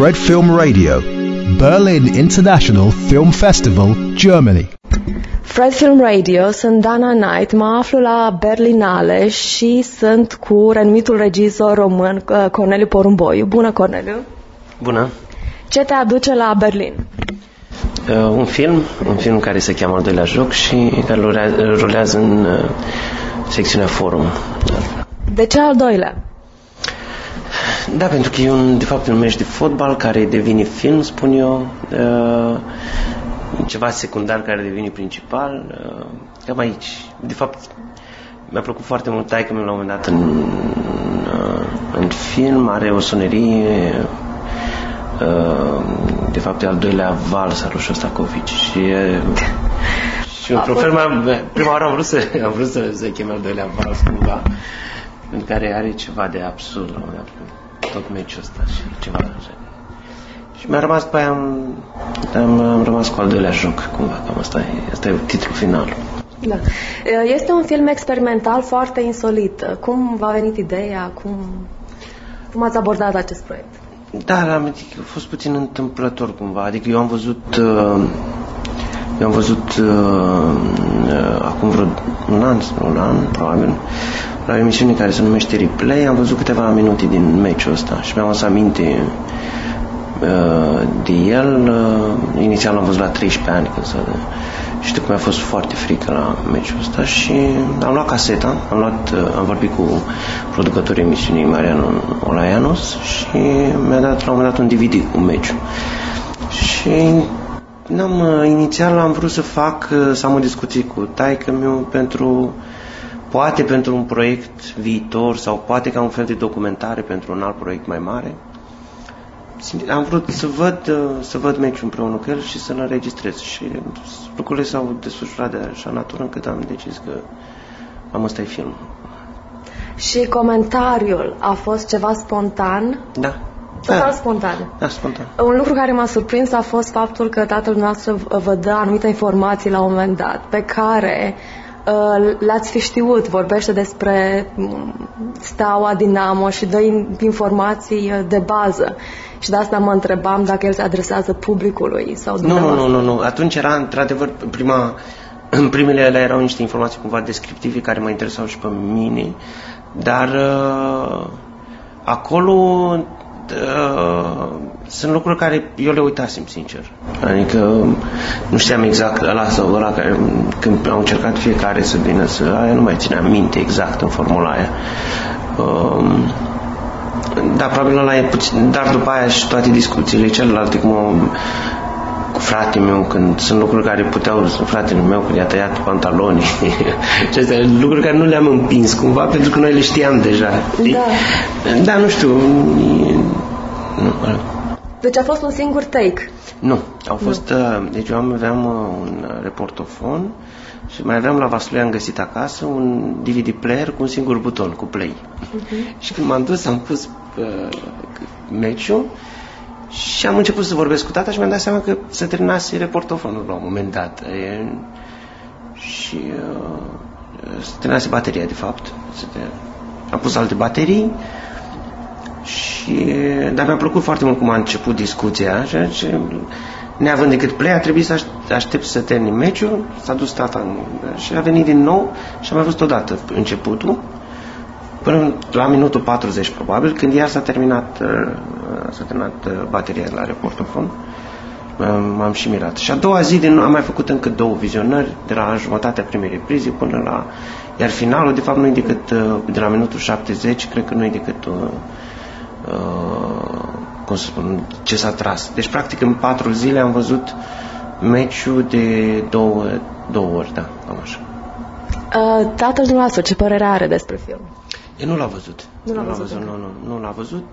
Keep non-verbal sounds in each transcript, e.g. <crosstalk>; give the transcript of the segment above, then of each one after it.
Fred Film Radio, Berlin International Film Festival, Germany. Fred Film Radio, sunt Dana Knight, mă aflu la Berlinale și sunt cu renumitul regizor român uh, Corneliu Porumboiu. Bună, Corneliu! Bună! Ce te aduce la Berlin? Uh, un film, un film care se cheamă Al doilea joc și care rulează în uh, secțiunea forum. De ce al doilea? Da, pentru că e un, de fapt un meci de fotbal care devine film, spun eu, uh, ceva secundar care devine principal, uh, cam aici. De fapt, mi-a plăcut foarte mult taică mi la un moment dat în, uh, în film, are o sonerie uh, de fapt e al doilea vals al lui Shostakovich și e, și într-un fel prima oară am vrut să am vrut să, să cheme al doilea vals cumva în care are ceva de absurd la un moment dat tot meciul ăsta și ceva așa. Și mi-a rămas pe aia, am, am, am rămas cu al doilea joc, cumva, cam asta e, asta e titlul final. Da. Este un film experimental foarte insolit. Cum v-a venit ideea? Cum, cum ați abordat acest proiect? Da, am adică a fost puțin întâmplător cumva. Adică eu am văzut uh, eu am văzut uh, uh, acum vreo un an, un an probabil, la o emisiune care se numește Replay, am văzut câteva minute din meciul ăsta și mi-am adus aminte uh, de el. Uh, inițial l-am văzut la 13 ani când să, știu că mi-a fost foarte frică la meciul ăsta și am luat caseta, am, luat, uh, am vorbit cu producătorii emisiunii Mariano Olaianos și mi-a dat la un moment dat un DVD cu meciul. Și N-am, uh, inițial am vrut să fac, uh, să am o discuție cu taică meu pentru, poate pentru un proiect viitor sau poate ca un fel de documentare pentru un alt proiect mai mare. Am vrut să văd, uh, să văd meciul împreună cu el și să-l înregistrez și lucrurile s-au desfășurat de așa natură încât am decis că am ăsta e film. Și comentariul a fost ceva spontan? Da. Total da. spontan. Da, spontan. Un lucru care m-a surprins a fost faptul că tatăl nostru vă dă anumite informații la un moment dat, pe care uh, l-ați fi știut, vorbește despre mm, Steaua Dinamo și dă informații uh, de bază. Și de asta mă întrebam dacă el se adresează publicului sau nu, nu, nu, nu, nu. Atunci era într-adevăr prima, <clears throat> în primele ele erau niște informații cumva descriptive care mă interesau și pe mine, dar uh, acolo uh, sunt lucruri care eu le uitasem, sincer. Adică nu știam exact ăla sau ăla care, când au încercat fiecare să vină să... Aia nu mai țineam minte exact în formula aia. Uh, da, probabil ăla e puțin, dar după aia și toate discuțiile celelalte, cum o, cu fratele meu, când sunt lucruri care puteau, fratele meu când i-a tăiat pantalonii, <laughs> acestea lucruri care nu le-am împins cumva, pentru că noi le știam deja. Da. Da, nu știu, nu, deci a fost un singur take? Nu, au fost, nu. Uh, deci eu aveam uh, un reportofon și mai aveam la Vaslui, am găsit acasă un DVD player cu un singur buton, cu play. Uh-huh. Și când m-am dus, am pus uh, meciul și am început să vorbesc cu tata și mi-am dat seama că se terminase reportofonul la un moment dat. E, și uh, se terminase bateria, de fapt. Am pus alte baterii și, dar mi-a plăcut foarte mult cum a început discuția, ceea ce, neavând decât play, a trebuit să aștept să termin meciul, s-a dus tata și a venit din nou și am mai văzut odată începutul, până la minutul 40 probabil, când iar s-a terminat, uh, s-a terminat uh, bateria la reportofon. M-am și mirat. Și a doua zi din nou am mai făcut încă două vizionări, de la jumătatea primei reprize până la... Iar finalul, de fapt, nu e decât uh, de la minutul 70, cred că nu e decât Uh, cum să spun, ce s-a tras. Deci, practic, în patru zile am văzut meciul de două, două ori, da, cam așa. Uh, tatăl dumneavoastră, ce părere are despre film? Eu nu l-a văzut. Nu l-a, nu văzut, văzut nu, nu, nu l-a văzut.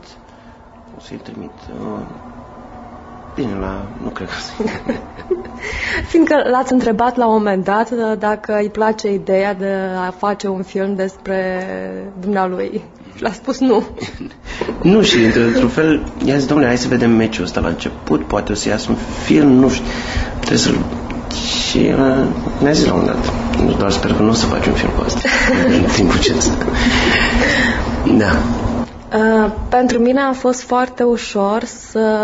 O să-i trimit. Uh, bine, la, nu cred că <laughs> Fiindcă l-ați întrebat la un moment dat uh, dacă îi place ideea de a face un film despre dumnealui. L-a spus nu. <laughs> nu și, într-un fel, i-a zis, domnule, hai să vedem meciul ăsta la început, poate o să iasă un film, nu știu, trebuie să Și uh, ne-a zis la un dat, doar sper că nu o să faci un film cu asta, în timpul ce Da. Uh, pentru mine a fost foarte ușor să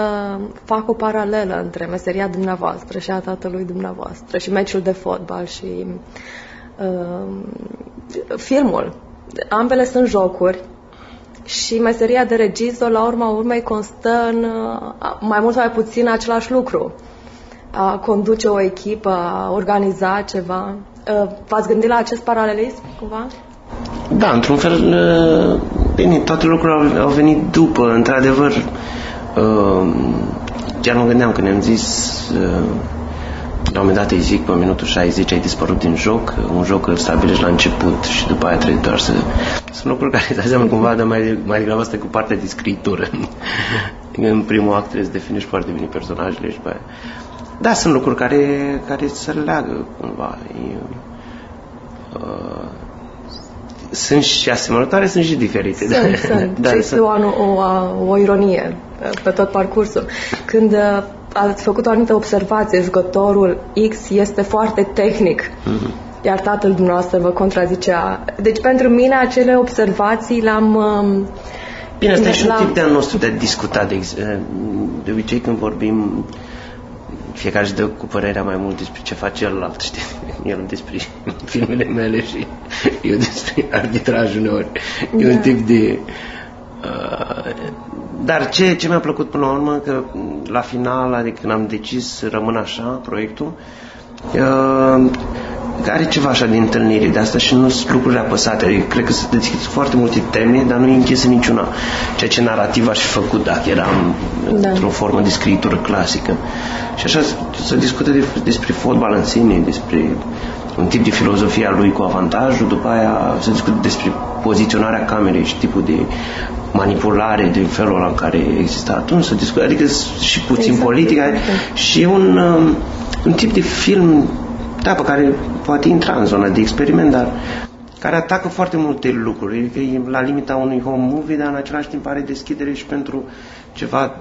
fac o paralelă între meseria dumneavoastră și a tatălui dumneavoastră și meciul de fotbal și uh, filmul. Ambele sunt jocuri și meseria de regizor, la urma urmei, constă în uh, mai mult sau mai puțin același lucru. A conduce o echipă, a organiza ceva. Uh, v-ați gândit la acest paralelism, cumva? Da, într-un fel, uh, bine, toate lucrurile au, au venit după, într-adevăr. Chiar mă gândeam când ne-am zis la un moment dat îi zic, pe minutul 60 ai dispărut din joc, un joc îl stabilești la început și după aia trebuie doar să... Sunt lucruri care îți seama cumva, dar mai, mai degrabă asta cu partea de scritură. <laughs> în primul act trebuie să definești foarte bine personajele și pe aia. Da, sunt lucruri care, care se leagă cumva. E, uh, sunt și asemănătoare, sunt și diferite. Sunt, da, sunt. Da, și este o, o, o ironie pe tot parcursul. Când uh, ați făcut o anumită observație, zgătorul X este foarte tehnic. Mm-hmm. Iar tatăl dumneavoastră vă contrazicea. Deci pentru mine acele observații le-am... Um, Bine, asta e și un tip de al nostru de a discuta. De, de obicei când vorbim fiecare își dă cu părerea mai mult despre ce face celălalt, <laughs> știi? El despre filmele mele și eu despre arbitraj uneori. Da. E un da. tip de... Uh, dar ce, ce mi-a plăcut până la urmă, că la final, adică când am decis să rămân așa, proiectul, uh, are ceva așa de întâlnire de asta și nu sunt lucrurile apăsate. Adică cred că se deschid foarte multe teme, dar nu e închisă niciuna. Ceea ce narrativ aș fi făcut dacă eram da. într-o formă de scritură clasică. Și așa se discută de, despre fotbal în sine, despre un tip de filozofie a lui cu avantajul, după aia se discută despre poziționarea camerei și tipul de manipulare de felul ăla în care exista atunci, să discută, adică și puțin exact, politică exact. și un, um, un tip de film da, pe care poate intra în zona de experiment, dar care atacă foarte multe lucruri. Adică e la limita unui home movie, dar în același timp are deschidere și pentru ceva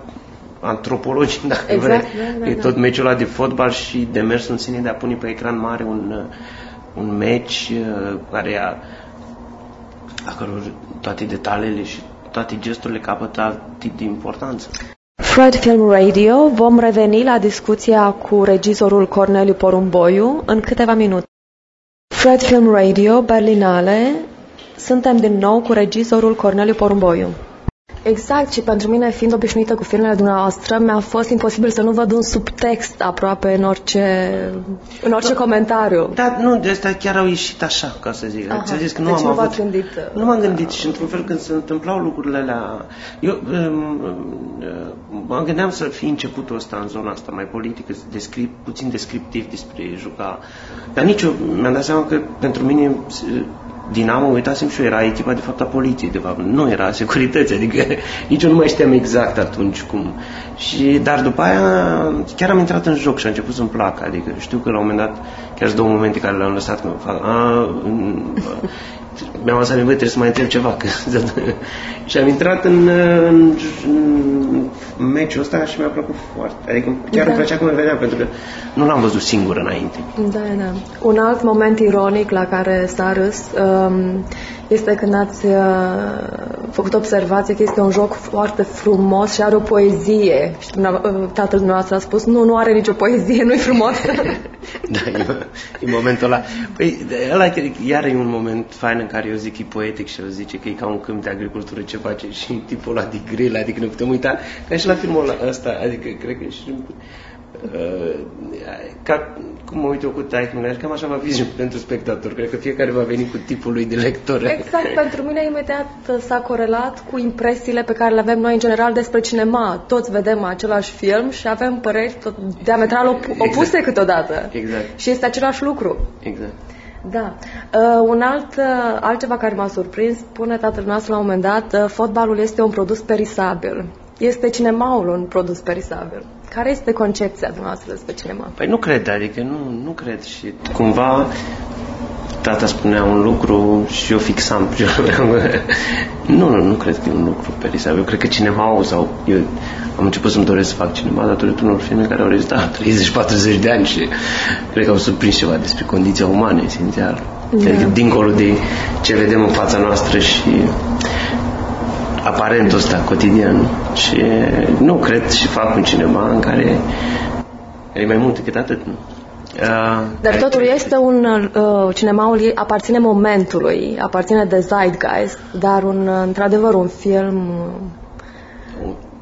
antropologic, <laughs> dacă exact, vrei. Da, da, e da. tot meciul ăla de fotbal și demersul în sine de a pune pe ecran mare un, un meci uh, care a, a căror toate detaliile și toate gesturile capătă alt tip de importanță. Fred Film Radio vom reveni la discuția cu regizorul Corneliu Porumboiu în câteva minute. Fred Film Radio, Berlinale, suntem din nou cu regizorul Corneliu Porumboiu. Exact, și pentru mine, fiind obișnuită cu filmele dumneavoastră, mi-a fost imposibil să nu văd un subtext aproape în orice, în orice da, comentariu. Da, nu, de asta chiar au ieșit așa, ca să zic. Aha, zis că nu deci am nu avut... Gândit, nu m-am gândit și într-un fel când se întâmplau lucrurile alea... Eu um, um, mă gândeam să fie începutul ăsta în zona asta mai politică, descrip, puțin descriptiv despre juca. Dar nici eu mi-am dat seama că pentru mine Dinamo, uitasem și eu, era echipa de fapt a poliției, de fapt, nu era a securității, adică <laughs> nici eu nu mai știam exact atunci cum. Și, dar după aia chiar am intrat în joc și a început să-mi placă, adică știu că la un moment dat, chiar sunt două momente care le-am lăsat, că fac, a, mi-am lăsat nevoie, trebuie să mai întreb ceva. Că, <laughs> și am intrat în, în, în meciul ăsta și mi-a plăcut foarte. Adică chiar da. îmi plăcea cum îl vedeam, pentru că nu l-am văzut singur înainte. Da, da. Un alt moment ironic la care s-a râs um, este când ați uh, făcut observație că este un joc foarte frumos și are o poezie. Și uh, tatăl dumneavoastră a spus, nu, nu are nicio poezie, nu-i frumos. <laughs> da, e, e momentul ăla. Păi, ăla iar e un moment fain în care eu zic e poetic și eu zice că e ca un câmp de agricultură ce face și tipul ăla de grill, adică ne putem uita ca și la filmul ăsta, adică cred că și Uh, ca cum mă uit eu cu Teichmann, cam așa va fi pentru spectator. Cred că fiecare va veni cu tipul lui de lector. Exact, pentru mine imediat s-a corelat cu impresiile pe care le avem noi în general despre cinema. Toți vedem același film și avem păreri tot diametral op- exact. opuse câteodată. Exact. Și este același lucru. Exact. Da. Uh, un alt, uh, altceva care m-a surprins, spune tatăl nostru la un moment dat, uh, fotbalul este un produs perisabil. Este cinemaul un produs perisabil. Care este concepția dumneavoastră despre cinema? Păi nu cred, adică nu, nu cred și cumva tata spunea un lucru și eu fixam <laughs> nu, nu, nu cred că e un lucru perisabil. Eu cred că cinema sau eu am început să-mi doresc să fac cinema datorită unor filme care au rezistat 30-40 de ani și cred că au surprins ceva despre condiția umană esențial. Da. Adică dincolo de ce vedem în fața noastră și aparentul ăsta cotidian. Și nu cred și fac un cinema în care e mai mult decât atât. Nu? Uh, Dar totul este un, uh, cinemaul aparține momentului, aparține de zeitgeist, dar un, într-adevăr un film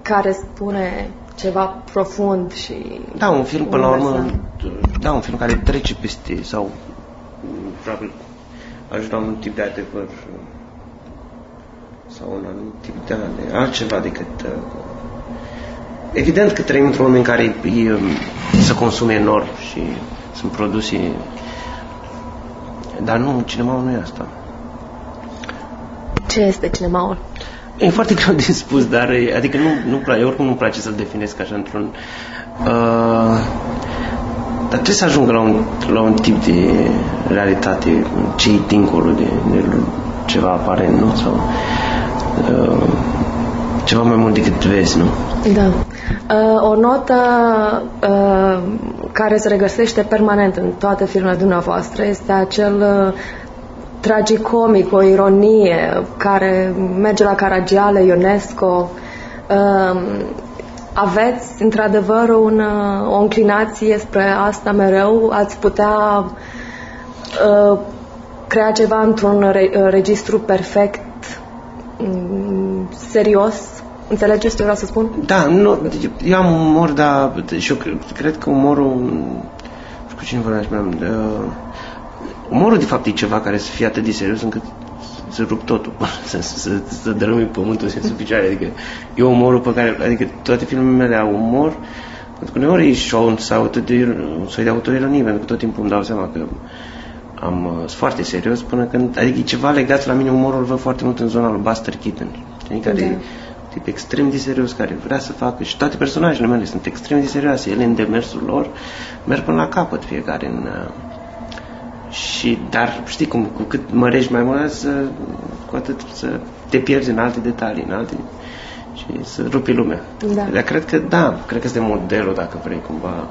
care spune ceva profund și... Da, un film până la urmă, da, un film care trece peste sau probabil ajută la un tip de adevăr sau un anumit tip de, de altceva decât uh, evident că trăim într-un moment în care e, se consume enorm și sunt produse dar nu, cinemaul nu e asta. Ce este cinemaul? E foarte greu de spus, dar adică nu, nu place, oricum nu place să-l definesc așa într-un... Uh, dar trebuie să ajungă la un, la un tip de realitate, cei dincolo de, de ceva aparent, nu? Sau uh, ceva mai mult decât vezi, nu? Da. Uh, o notă uh, care se regăsește permanent în toate filmele dumneavoastră este acel uh, tragicomic, o ironie care merge la Caragiale, Ionesco. Uh, aveți într-adevăr un, uh, o înclinație spre asta mereu? Ați putea uh, crea ceva într-un re, uh, registru perfect, um, serios? Înțelegeți ce vreau să spun? Da, nu, eu am umor, dar și eu cred, cred că umorul, nu știu cu cine vorbeam, uh, umorul de fapt e ceva care să fie atât de serios încât să rup totul, să, <laughs> să, să, să dărâmi pământul în picioare. Adică eu umorul pe care, adică toate filmele mele au umor, pentru că uneori e și un sau de, un soi de autoironie, pentru că tot timpul îmi dau seama că am uh, foarte serios până când, adică e ceva legat la mine, umorul văd foarte mult în zona lui Buster Keaton, știi, care da tip extrem de serios care vrea să facă și toate personajele mele sunt extrem de serioase. Ele în demersul lor merg până la capăt fiecare în, uh, și, dar știi cum, cu cât mărești mai mult, să, cu atât să te pierzi în alte detalii, în alte și să rupi lumea. Da. Dar cred că, da, cred că este modelul, dacă vrei, cumva,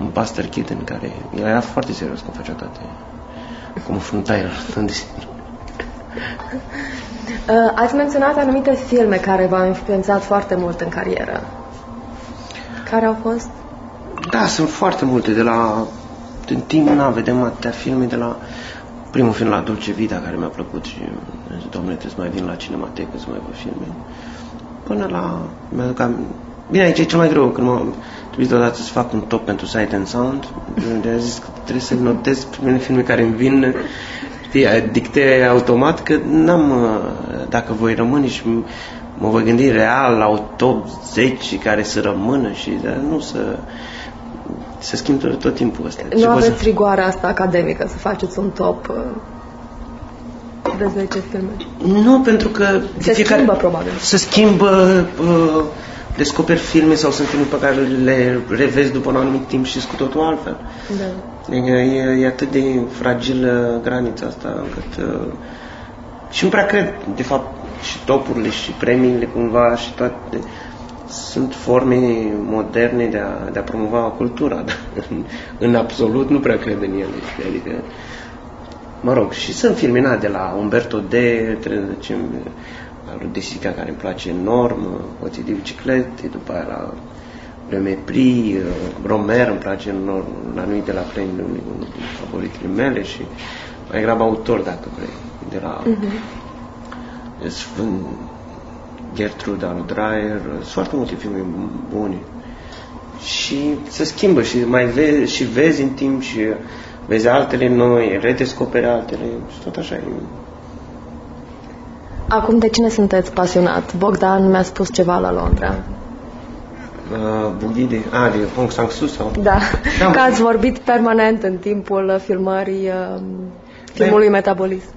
un Buster în care el era foarte serios cum făcea toate, cum frunta el în <laughs> Uh, ați menționat anumite filme care v-au influențat foarte mult în carieră. Care au fost? Da, sunt foarte multe. De la... În timp, na, vedem atâtea filme de la primul film la Dulce Vida care mi-a plăcut și zic, domnule, trebuie să mai vin la cinematecă să mai văd filme. Până la... Bine, aici e cel mai greu, când mă trebuie deodată să fac un top pentru Sight and Sound, de a zis că trebuie să notez primele filme care îmi vin știi, dicte automat că n-am, uh, dacă voi rămâne și mă voi gândi real la o top 10 care să rămână și dar nu să se schimbă tot timpul ăsta. Nu aveți să... rigoarea asta academică să faceți un top uh, de 10 filme? Nu, pentru că... Se fiecare, schimbă, probabil. Se schimbă, uh, descoperi filme sau sunt filme pe care le revezi după un anumit timp și cu totul altfel. Da. E, e atât de fragilă granița asta încât uh, și nu prea cred, de fapt, și topurile și premiile cumva și toate sunt forme moderne de a, de a promova cultura, <laughs> dar în, în absolut nu prea cred în ele. Adică, mă rog, și sunt filme de la Umberto D, trebuie să zicem, al lui Desica, care îmi place enorm, Hoții de biciclete, după aia la Le Mepri, uh, Romer îmi place enorm, la lui de la Plain, unul din favoritele mele și mai degrabă autor, dacă vrei, de la uh-huh. Sfânt, Gertrude al Dreyer, sunt foarte multe filme bune. Și se schimbă și mai vezi, și vezi în timp și vezi altele noi, redescoperi altele și tot așa e Acum de cine sunteți pasionat? Bogdan mi-a spus ceva la Londra. Uh, Bughide, a, de Hong Sang-soo sau? Da, da că ați vorbit permanent în timpul filmării uh, filmului da, Metabolism.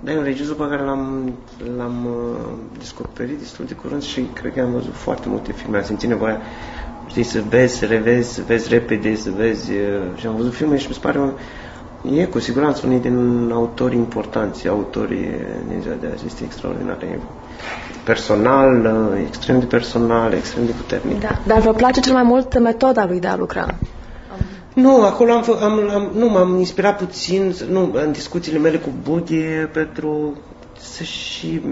Da, e un regizor pe care l-am, l-am uh, descoperit destul de curând și cred că am văzut foarte multe filme. Am simțit nevoia, știi, să vezi, să revezi, să vezi repede, să vezi. Uh, și am văzut filme și mi se pare un, E cu siguranță unul din autorii importanți, autorii din ziua de azi este extraordinar. E personal, extrem de personal, extrem de puternic. Da. Dar vă place cel mai mult metoda lui de a lucra? Nu, acolo am, am, am nu, m-am inspirat puțin nu, în discuțiile mele cu Bughi pentru să și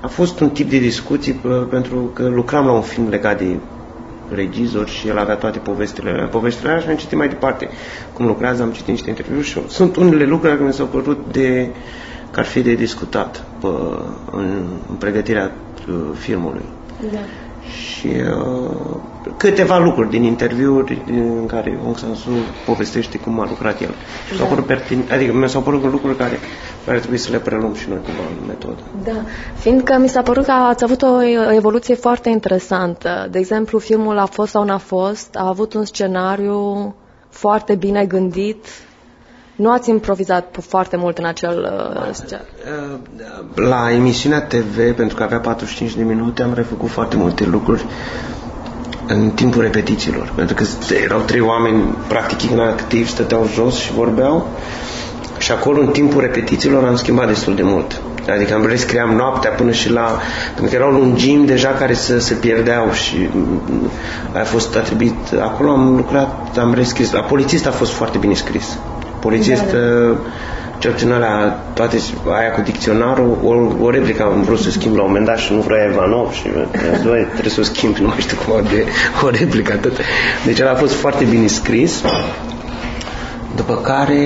a fost un tip de discuții pentru că lucram la un film legat de regizor și el avea toate povestile, povestile alea și am citit mai departe cum lucrează, am citit niște interviuri și sunt unele lucruri care mi s-au părut de că ar fi de discutat pe, în, în pregătirea uh, filmului. Da și uh, câteva lucruri din interviuri în care Aung San Suu povestește cum a lucrat el. Și da. s-au părut pertin, adică mi s-au părut lucruri care, care trebuie să le preluăm și noi cumva în metodă. Da, fiindcă mi s-a părut că ați avut o evoluție foarte interesantă. De exemplu, filmul A fost sau n-a fost, a avut un scenariu foarte bine gândit, nu ați improvizat foarte mult în acel uh, uh, La emisiunea TV, pentru că avea 45 de minute, am refăcut foarte multe lucruri în timpul repetițiilor. Pentru că erau trei oameni practic inactivi, stăteau jos și vorbeau. Și acolo, în timpul repetițiilor, am schimbat destul de mult. Adică am rescriam noaptea până și la... Pentru că erau lungimi deja care se, se pierdeau și mm, a fost atribuit... Acolo am lucrat, am rescris. La polițist a fost foarte bine scris polițist, da, da. cel puțin la toate aia cu dicționarul, o, o replică am vrut să schimb la un moment dat și nu vrea Ivanov și doi, trebuie să o schimb, nu mai știu cum de o replică atât. Deci el a fost foarte bine scris. După care,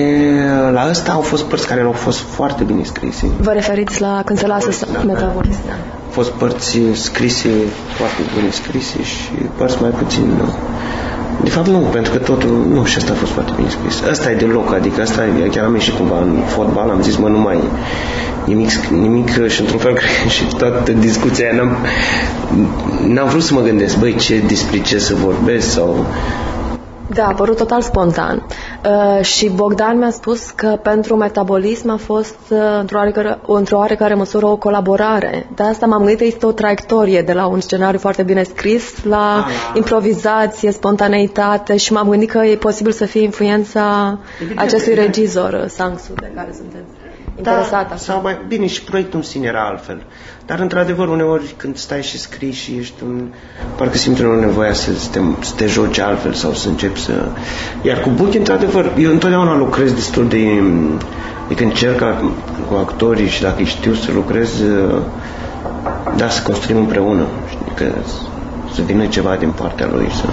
la ăsta au fost părți care au fost foarte bine scrise. Vă referiți la când se lasă da, metabolist, da. Au fost părți scrise, foarte bine scrise și părți mai puțin nu. De fapt nu, pentru că totul, nu, și asta a fost foarte bine scris. Asta e de loc, adică asta e, chiar am ieșit cumva în fotbal, am zis, mă, nu mai nimic, nimic și într-un fel <laughs> cred, și toată discuția n-am, n-am vrut să mă gândesc, băi, ce, despre ce să vorbesc sau da, a părut total spontan. Uh, și Bogdan mi-a spus că pentru metabolism a fost uh, într-o, oarecare, într-o oarecare măsură o colaborare. De asta m-am gândit că este o traiectorie de la un scenariu foarte bine scris la ah, improvizație, spontaneitate și m-am gândit că e posibil să fie influența acestui regizor, Sangsu, de care sunteți interesată. Da, sau mai bine și proiectul în sine era altfel. Dar într-adevăr uneori când stai și scrii și ești un... parcă simți o nevoia să te, să te joci altfel sau să începi să... Iar cu Buchi, într-adevăr, eu întotdeauna lucrez destul de... Adică încerc cu actorii și dacă știu să lucrez, da, să construim împreună. Știi, că să vină ceva din partea lui să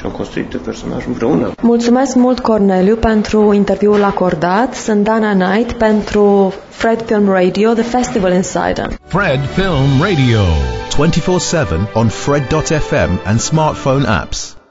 și am construit personajul împreună. Mulțumesc mult, Corneliu, pentru interviul acordat. Sunt Dana Knight pentru Fred Film Radio, The Festival Insider. Fred Film Radio. 24-7 on Fred.fm and smartphone apps.